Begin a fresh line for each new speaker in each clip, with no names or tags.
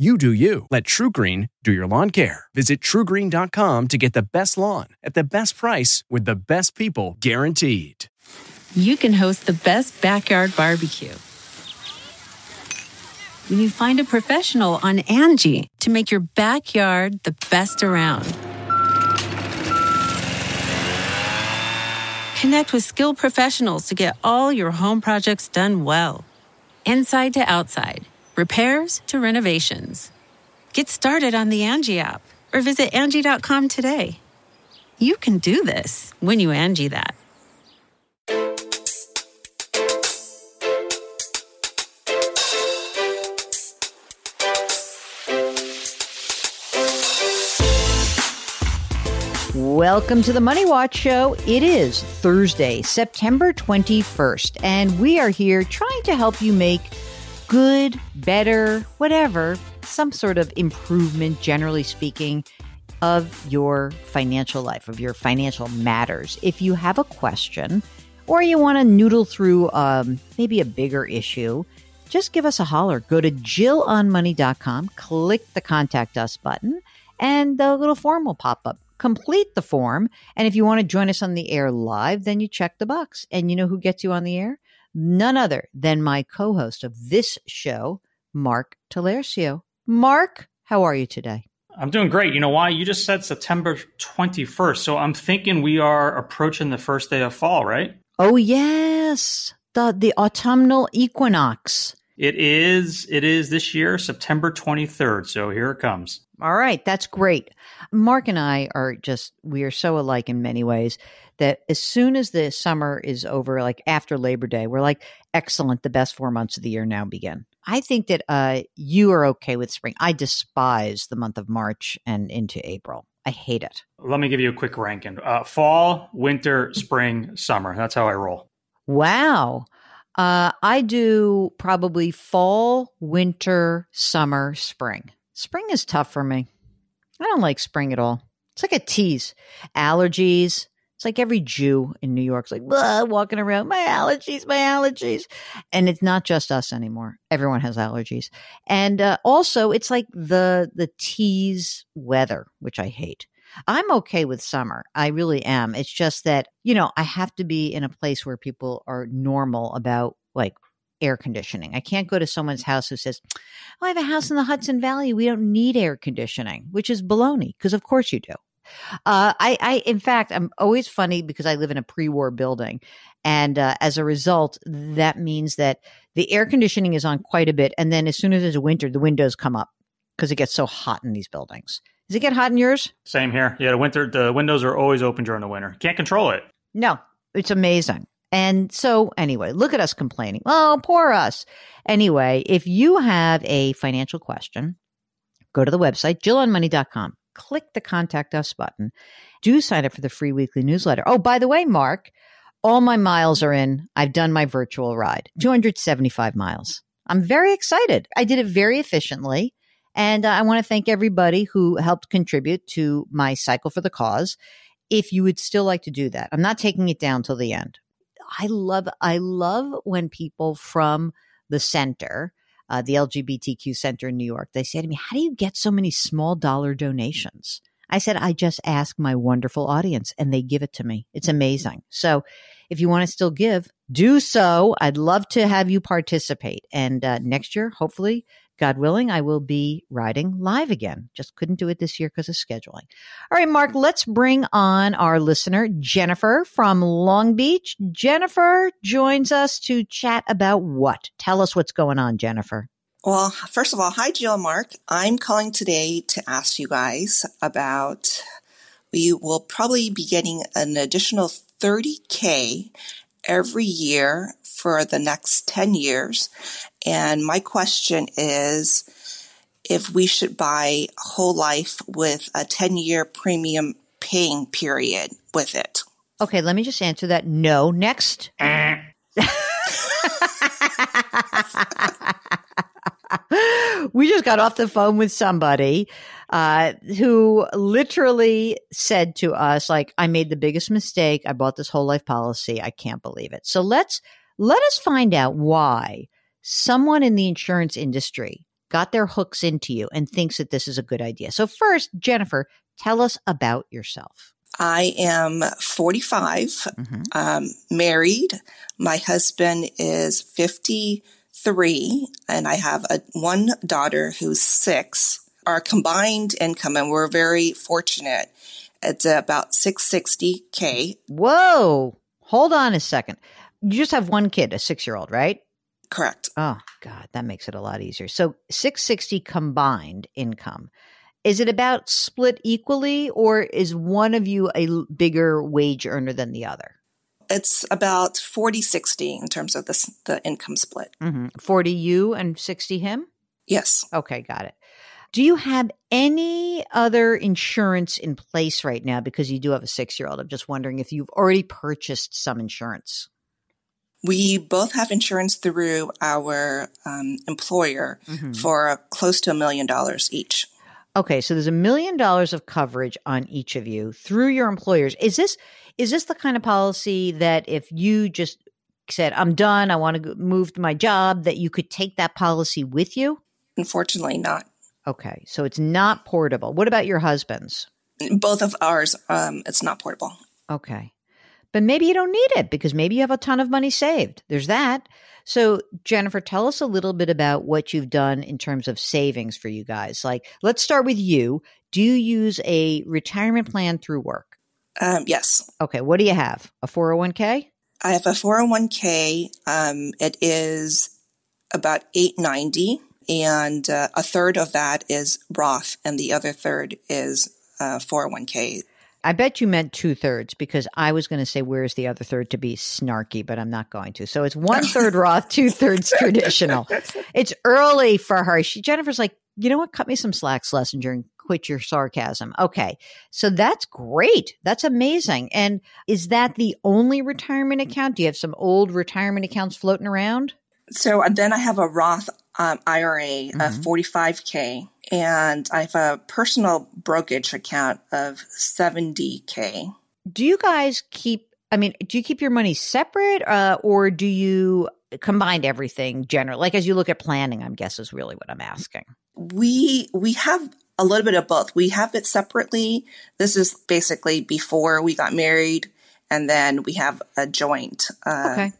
You do you. Let TruGreen do your lawn care. Visit trugreen.com to get the best lawn at the best price with the best people guaranteed.
You can host the best backyard barbecue. When you find a professional on Angie to make your backyard the best around. Connect with skilled professionals to get all your home projects done well. Inside to outside repairs to renovations. Get started on the Angie app or visit Angie.com today. You can do this when you Angie that.
Welcome to the Money Watch Show. It is Thursday, September 21st, and we are here trying to help you make good, better, whatever, some sort of improvement, generally speaking, of your financial life, of your financial matters. If you have a question or you want to noodle through um, maybe a bigger issue, just give us a holler. Go to jillonmoney.com, click the contact us button, and the little form will pop up. Complete the form. And if you want to join us on the air live, then you check the box. And you know who gets you on the air? None other than my co host of this show, Mark Talercio. Mark, how are you today?
I'm doing great. You know why? You just said September 21st. So I'm thinking we are approaching the first day of fall, right?
Oh, yes. The, the autumnal equinox.
It is. It is this year, September 23rd. So here it comes.
All right. That's great. Mark and I are just, we are so alike in many ways that as soon as the summer is over, like after Labor Day, we're like, excellent, the best four months of the year now begin. I think that uh, you are okay with spring. I despise the month of March and into April. I hate it.
Let me give you a quick ranking uh, fall, winter, spring, summer. That's how I roll.
Wow. Uh, I do probably fall, winter, summer, spring. Spring is tough for me. I don't like spring at all. It's like a tease. Allergies, it's like every Jew in New York's like walking around, my allergies, my allergies. And it's not just us anymore. Everyone has allergies. And uh, also, it's like the the tease weather, which I hate. I'm okay with summer. I really am. It's just that, you know, I have to be in a place where people are normal about like air conditioning. I can't go to someone's house who says, Oh, I have a house in the Hudson Valley. We don't need air conditioning, which is baloney, because of course you do. Uh, I, I, in fact, I'm always funny because I live in a pre-war building, and uh, as a result, that means that the air conditioning is on quite a bit, and then as soon as it's winter, the windows come up because it gets so hot in these buildings. Does it get hot in yours?
Same here. Yeah, the winter, the windows are always open during the winter. Can't control it.
No, it's amazing. And so, anyway, look at us complaining. Oh, poor us. Anyway, if you have a financial question, go to the website, jillonmoney.com click the contact us button. Do sign up for the free weekly newsletter. Oh, by the way, Mark, all my miles are in. I've done my virtual ride, 275 miles. I'm very excited. I did it very efficiently. And uh, I want to thank everybody who helped contribute to my cycle for the cause. If you would still like to do that, I'm not taking it down till the end. I love, I love when people from the center uh, the LGBTQ Center in New York. They say to me, How do you get so many small dollar donations? I said, I just ask my wonderful audience and they give it to me. It's amazing. So if you want to still give, do so. I'd love to have you participate. And uh, next year, hopefully, God willing, I will be riding live again. Just couldn't do it this year because of scheduling. All right, Mark, let's bring on our listener, Jennifer from Long Beach. Jennifer joins us to chat about what? Tell us what's going on, Jennifer.
Well, first of all, hi, Jill Mark. I'm calling today to ask you guys about we will probably be getting an additional 30K every year for the next 10 years. And my question is if we should buy whole life with a 10 year premium paying period with it.
Okay, let me just answer that. No. Next. we just got off the phone with somebody uh, who literally said to us, like, I made the biggest mistake. I bought this whole life policy. I can't believe it. So let's let us find out why someone in the insurance industry got their hooks into you and thinks that this is a good idea. So first, Jennifer, tell us about yourself.
I am 45, mm-hmm. um, married. My husband is 53, and I have a one daughter who's six. Our combined income, and we're very fortunate, it's about 660K.
Whoa. Hold on a second. You just have one kid, a six year old, right?
Correct.
Oh, God, that makes it a lot easier. So 660 combined income. Is it about split equally, or is one of you a bigger wage earner than the other?
It's about 40 60 in terms of the, the income split.
Mm-hmm. 40 you and 60 him?
Yes.
Okay, got it. Do you have any other insurance in place right now because you do have a six year old? I'm just wondering if you've already purchased some insurance.
We both have insurance through our um, employer mm-hmm. for close to a million dollars each.
Okay, so there's a million dollars of coverage on each of you through your employers. Is this is this the kind of policy that if you just said I'm done, I want to move to my job, that you could take that policy with you?
Unfortunately, not.
Okay, so it's not portable. What about your husband's?
Both of ours, um, it's not portable.
Okay, but maybe you don't need it because maybe you have a ton of money saved. There's that. So, Jennifer, tell us a little bit about what you've done in terms of savings for you guys. Like, let's start with you. Do you use a retirement plan through work?
Um, yes.
Okay. What do you have? A 401k?
I have a 401k. Um, it is about 890 and uh, a third of that is Roth and the other third is uh, 401k.
I bet you meant two thirds because I was going to say, where's the other third to be snarky, but I'm not going to. So it's one third Roth, two thirds traditional. It's early for her. She, Jennifer's like, you know what? Cut me some slack, Schlesinger, and quit your sarcasm. Okay. So that's great. That's amazing. And is that the only retirement account? Do you have some old retirement accounts floating around?
So then I have a Roth um, IRA mm-hmm. of 45K and I have a personal brokerage account of 70K.
Do you guys keep, I mean, do you keep your money separate uh, or do you combine everything generally? Like as you look at planning, I'm guess is really what I'm asking.
We, we have a little bit of both. We have it separately. This is basically before we got married and then we have a joint.
Uh, okay.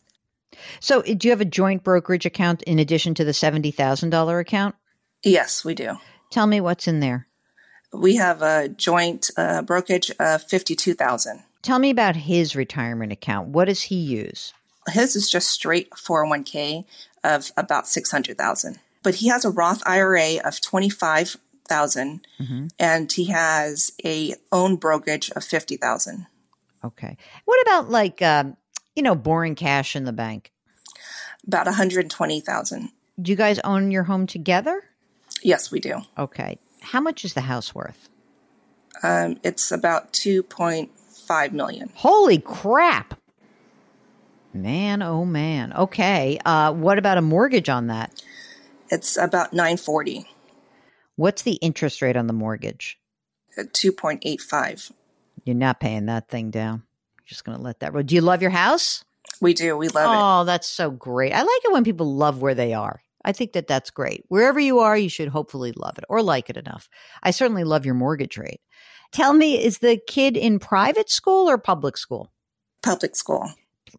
So, do you have a joint brokerage account in addition to the $70,000 account?
Yes, we do.
Tell me what's in there.
We have a joint uh, brokerage of 52,000.
Tell me about his retirement account. What does he use?
His is just straight 401k of about 600,000. But he has a Roth IRA of 25,000 mm-hmm. and he has a own brokerage of 50,000.
Okay. What about like um, you know, boring cash in the bank?
About 120,000.
Do you guys own your home together?
Yes, we do.
Okay. How much is the house worth?
Um, it's about 2.5 million.
Holy crap. Man, oh man. Okay. Uh, what about a mortgage on that?
It's about 940.
What's the interest rate on the mortgage?
2.85.
You're not paying that thing down just going to let that roll. Do you love your house?
We do. We love
oh,
it.
Oh, that's so great. I like it when people love where they are. I think that that's great. Wherever you are, you should hopefully love it or like it enough. I certainly love your mortgage rate. Tell me, is the kid in private school or public school?
Public school.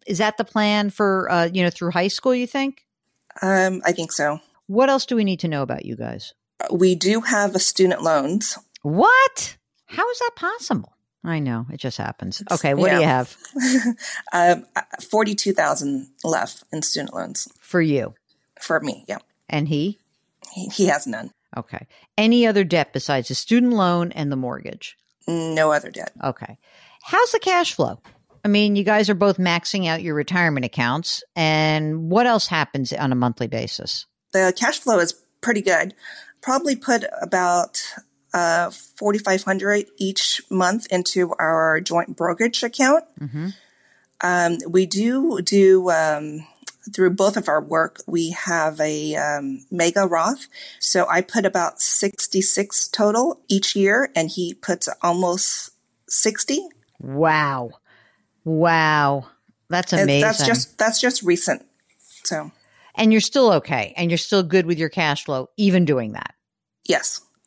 Is that the plan for, uh, you know, through high school, you think?
Um, I think so.
What else do we need to know about you guys?
We do have a student loans.
What? How is that possible? I know it just happens. Okay, what yeah. do you have?
um, Forty-two thousand left in student loans
for you.
For me, yeah.
And he?
He, he has none.
Okay. Any other debt besides the student loan and the mortgage?
No other debt.
Okay. How's the cash flow? I mean, you guys are both maxing out your retirement accounts. And what else happens on a monthly basis?
The cash flow is pretty good. Probably put about uh, 4500 each month into our joint brokerage account.
Mm-hmm.
Um, we do do um, through both of our work. We have a um, mega Roth, so I put about sixty six total each year, and he puts almost sixty.
Wow, wow, that's
And
amazing.
That's just that's just recent. So
and you're still okay, and you're still good with your cash flow, even doing that.
yes,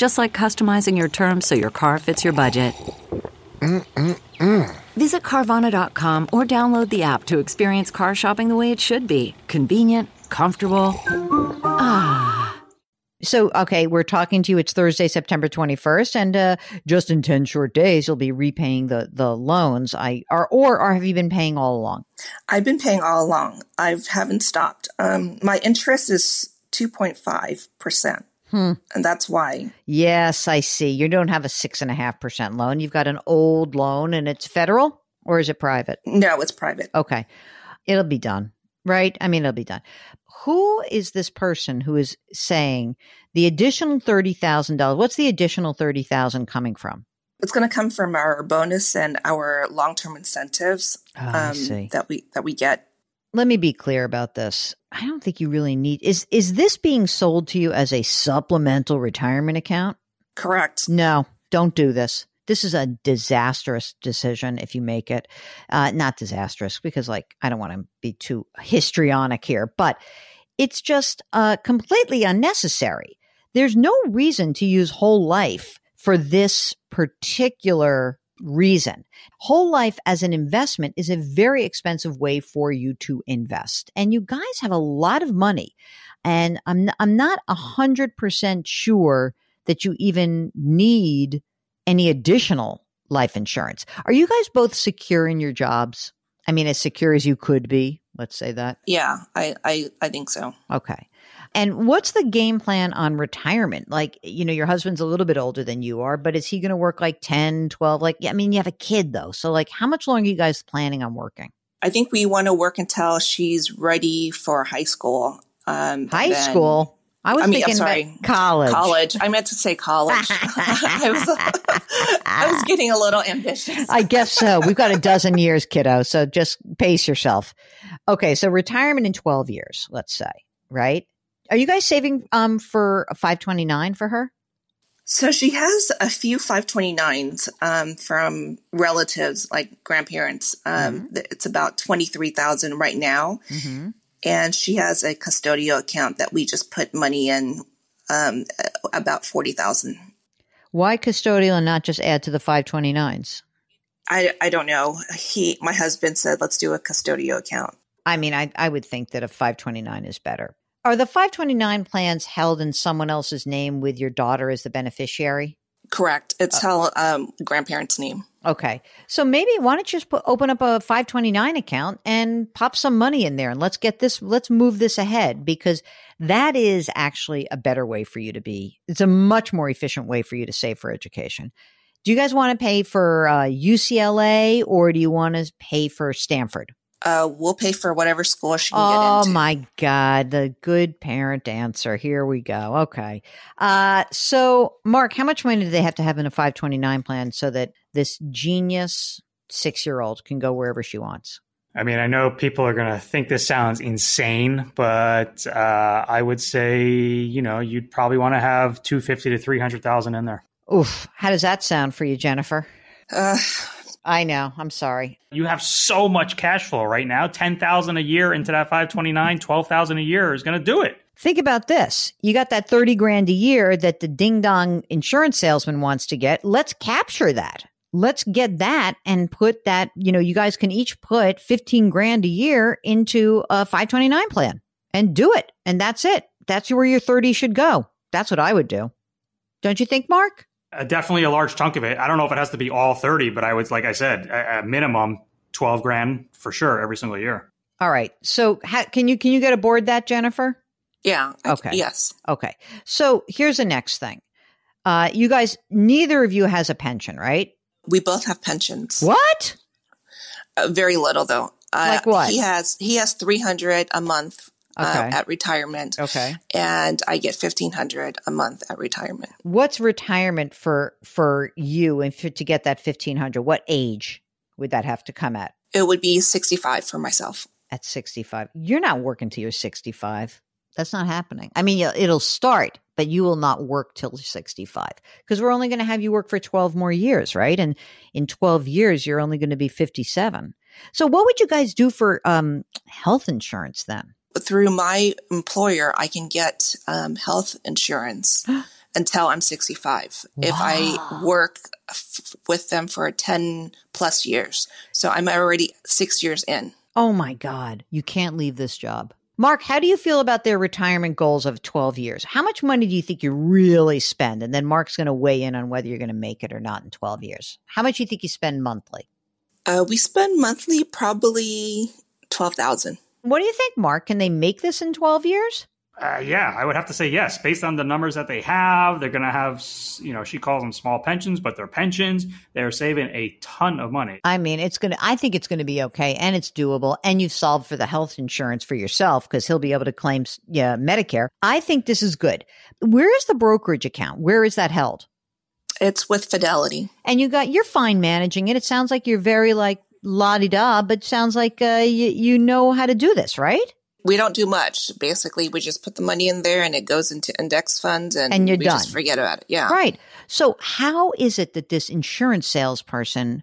Just like customizing your terms so your car fits your budget. Visit Carvana.com or download the app to experience car shopping the way it should be convenient, comfortable. Ah.
So, okay, we're talking to you. It's Thursday, September 21st, and uh, just in 10 short days, you'll be repaying the, the loans. I are, or, or have you been paying all along?
I've been paying all along. I haven't stopped. Um, my interest is two point five percent,
Hmm.
and that's why.
Yes, I see. You don't have a six and a half percent loan. You've got an old loan and it's federal or is it private?
No, it's private.
Okay. It'll be done, right? I mean, it'll be done. Who is this person who is saying the additional $30,000? What's the additional 30000 coming from?
It's going to come from our bonus and our long-term incentives
Oh,
um, that we that we get.
Let me be clear about this. I don't think you really need is is this being sold to you as a supplemental retirement account?
Correct.
No, don't do this. This is a disastrous decision if you make it. Uh, not disastrous because, like, I don't want to be too histrionic here, but it's just uh, completely unnecessary. There's no reason to use whole life for this particular reason. Whole life as an investment is a very expensive way for you to invest. And you guys have a lot of money. And I'm, I'm not a hundred percent sure that you even need any additional life insurance. Are you guys both secure in your jobs? I mean, as secure as you could be. Let's say that.
Yeah, I I, I think so.
Okay. And what's the game plan on retirement? Like, you know, your husband's a little bit older than you are, but is he going to work like 10, 12? Like, yeah, I mean, you have a kid though. So, like, how much longer are you guys planning on working?
I think we want to work until she's ready for high school. Um,
High
then-
school? I was
I mean, I'm
thinking
sorry,
college.
College. I meant to say college. I was I was getting a little ambitious.
I guess so. We've got a dozen years, kiddo. So just pace yourself. Okay. So retirement in 12 years, let's say, right? Are you guys saving um for a 529 for her?
So she has a few 529s um, from relatives, like grandparents. Um, th- It's about 23,000 right now.
Mm-hmm.
And she has a custodial account that we just put money in um, about 40,000.
Why custodial and not just add to the 529s?
I, I don't know. He, my husband said, let's do a custodial account.
I mean, I, I would think that a 529 is better. Are the 529 plans held in someone else's name with your daughter as the beneficiary?
Correct. It's her um, grandparents' name.
Okay. So maybe why don't you just put, open up a 529 account and pop some money in there and let's get this, let's move this ahead because that is actually a better way for you to be. It's a much more efficient way for you to save for education. Do you guys want to pay for uh, UCLA or do you want to pay for Stanford?
Uh, we'll pay for whatever school she can
Oh
get into.
Oh my God, the good parent answer. Here we go. Okay. Uh, so, Mark, how much money do they have to have in a 529 plan so that this genius six year old can go wherever she wants?
I mean, I know people are going to think this sounds insane, but uh, I would say, you know, you'd probably want to have 250 to 300,000 in there.
Oof. How does that sound for you, Jennifer?
Uh,
I know. I'm sorry.
You have so much cash flow right now. 10,000 a year into that 529, 12,000 a year is going to do it.
Think about this. You got that 30 grand a year that the ding dong insurance salesman wants to get. Let's capture that. Let's get that and put that, you know, you guys can each put 15 grand a year into a 529 plan and do it. And that's it. That's where your 30 should go. That's what I would do. Don't you think, Mark?
Uh, definitely a large chunk of it. I don't know if it has to be all 30, but I would, like I said, a, a minimum 12 grand for sure every single year.
All right. So ha- can you can you get aboard that, Jennifer?
yeah. I-
Okay.
yes.
Okay. So here's the next thing. Uh, you guys, neither of you has a pension, right?
We both have pensions.
What?
Uh, very little though. Uh,
Like what?
He has he has three hundred a month uh, at retirement,
Okay.
and I get fifteen hundred a month at retirement.
What's retirement for for you and for, to get that fifteen hundred? What age would that have to come at?
It would be sixty five for myself.
At sixty five, you're not working till you're sixty five. That's not happening. I mean, it'll start, but you will not work till 65 because we're only going to have you work for 12 more years, right? And in 12 years, you're only going to be 57. So, what would you guys do for um, health insurance then?
Through my employer, I can get um, health insurance until I'm sixty five. If I work f- with them for ten plus years, so I'm already six years in.
Oh my God, you can't leave this job. Mark, how do you feel about their retirement goals of 12 years? How much money do you think you really spend? And then Mark's going to weigh in on whether you're going to make it or not in 12 years. How much do you think you spend monthly?
Uh, we spend monthly probably twelve thousand.
What do you think, Mark? Can they make this in 12 years?
Uh, yeah, I would have to say yes. Based on the numbers that they have, they're going to have, you know, she calls them small pensions, but they're pensions. They're saving a ton of money.
I mean, it's going to, I think it's going to be okay and it's doable. And you've solved for the health insurance for yourself because he'll be able to claim yeah, Medicare. I think this is good. Where is the brokerage account? Where is that held?
It's with Fidelity.
and you got you're fine managing it. It sounds like you're very like la di da, but sounds like uh, you you know how to do this, right?
We don't do much. Basically, we just put the money in there and it goes into index funds and,
And you're
we
done.
just forget about it. Yeah.
Right. So how is it that this insurance salesperson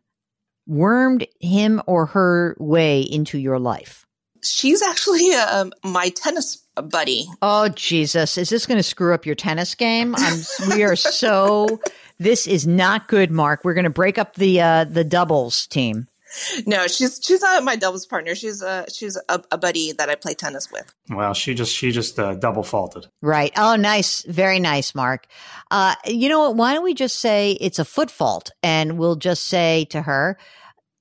wormed him or her way into your life?
She's actually um, my tennis buddy.
Oh Jesus! Is this going to screw up your tennis game? I'm. we are so. This is not good, Mark. We're going to break up the uh, the doubles team.
No, she's she's not my doubles partner. She's a she's a, a buddy that I play tennis with.
Well, she just she just uh, double faulted.
Right. Oh, nice. Very nice, Mark. Uh, you know what? Why don't we just say it's a foot fault and we'll just say to her,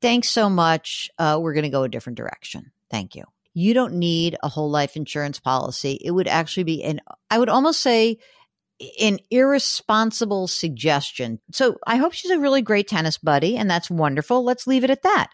thanks so much. Uh, we're going to go a different direction. Thank you. You don't need a whole life insurance policy. It would actually be an, I would almost say, an irresponsible suggestion. So I hope she's a really great tennis buddy, and that's wonderful. Let's leave it at that,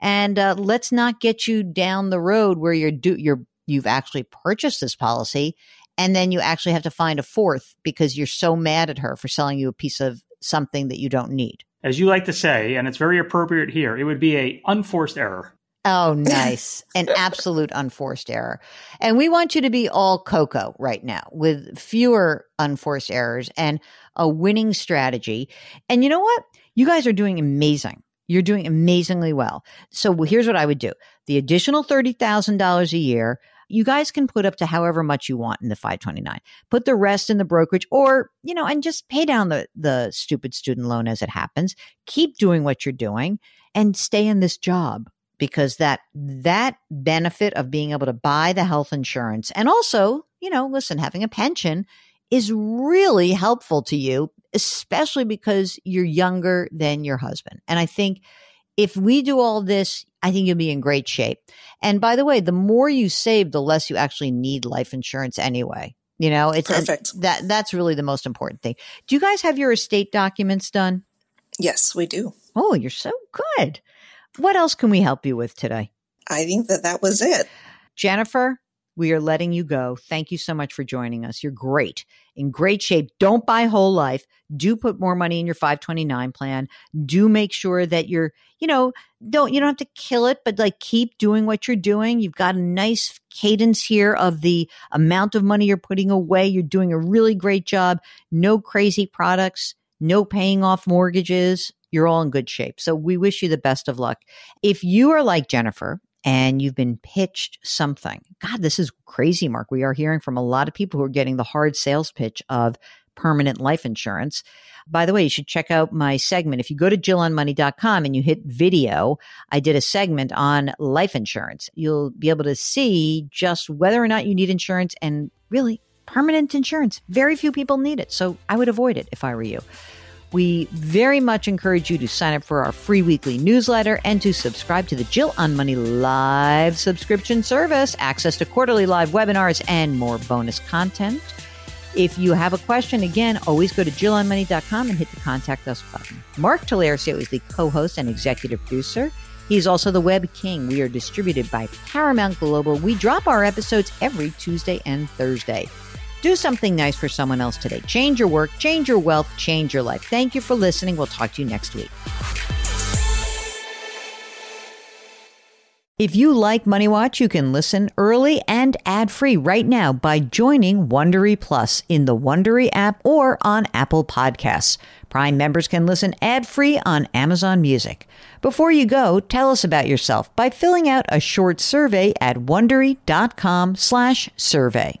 and uh, let's not get you down the road where you're do you're you've actually purchased this policy, and then you actually have to find a fourth because you're so mad at her for selling you a piece of something that you don't need.
As you like to say, and it's very appropriate here, it would be a unforced error.
Oh, nice. An absolute unforced error. And we want you to be all cocoa right now with fewer unforced errors and a winning strategy. And you know what? You guys are doing amazing. You're doing amazingly well. So here's what I would do. The additional $30,000 a year, you guys can put up to however much you want in the 529. Put the rest in the brokerage or, you know, and just pay down the, the stupid student loan as it happens. Keep doing what you're doing and stay in this job because that that benefit of being able to buy the health insurance and also, you know, listen, having a pension is really helpful to you, especially because you're younger than your husband. And I think if we do all this, I think you'll be in great shape. And by the way, the more you save, the less you actually need life insurance anyway. You know, it's
Perfect.
that that's really the most important thing. Do you guys have your estate documents done?
Yes, we do.
Oh, you're so good. What else can we help you with today?
I think that that was it.
Jennifer, we are letting you go. Thank you so much for joining us. You're great, in great shape. Don't buy whole life. Do put more money in your 529 plan. Do make sure that you're, you know, don't, you don't have to kill it, but like keep doing what you're doing. You've got a nice cadence here of the amount of money you're putting away. You're doing a really great job. No crazy products, no paying off mortgages. You're all in good shape. So we wish you the best of luck. If you are like Jennifer and you've been pitched something. God, this is crazy, Mark. We are hearing from a lot of people who are getting the hard sales pitch of permanent life insurance. By the way, you should check out my segment. If you go to jillonmoney.com and you hit video, I did a segment on life insurance. You'll be able to see just whether or not you need insurance and really permanent insurance. Very few people need it. So I would avoid it if I were you. We very much encourage you to sign up for our free weekly newsletter and to subscribe to the Jill on Money live subscription service, access to quarterly live webinars, and more bonus content. If you have a question, again, always go to jillonmoney.com and hit the contact us button. Mark Talercio is the co host and executive producer. He's also the web king. We are distributed by Paramount Global. We drop our episodes every Tuesday and Thursday. Do something nice for someone else today. Change your work, change your wealth, change your life. Thank you for listening. We'll talk to you next week. If you like Money Watch, you can listen early and ad-free right now by joining Wondery Plus in the Wondery app or on Apple Podcasts. Prime members can listen ad-free on Amazon Music. Before you go, tell us about yourself by filling out a short survey at wondery.com/survey.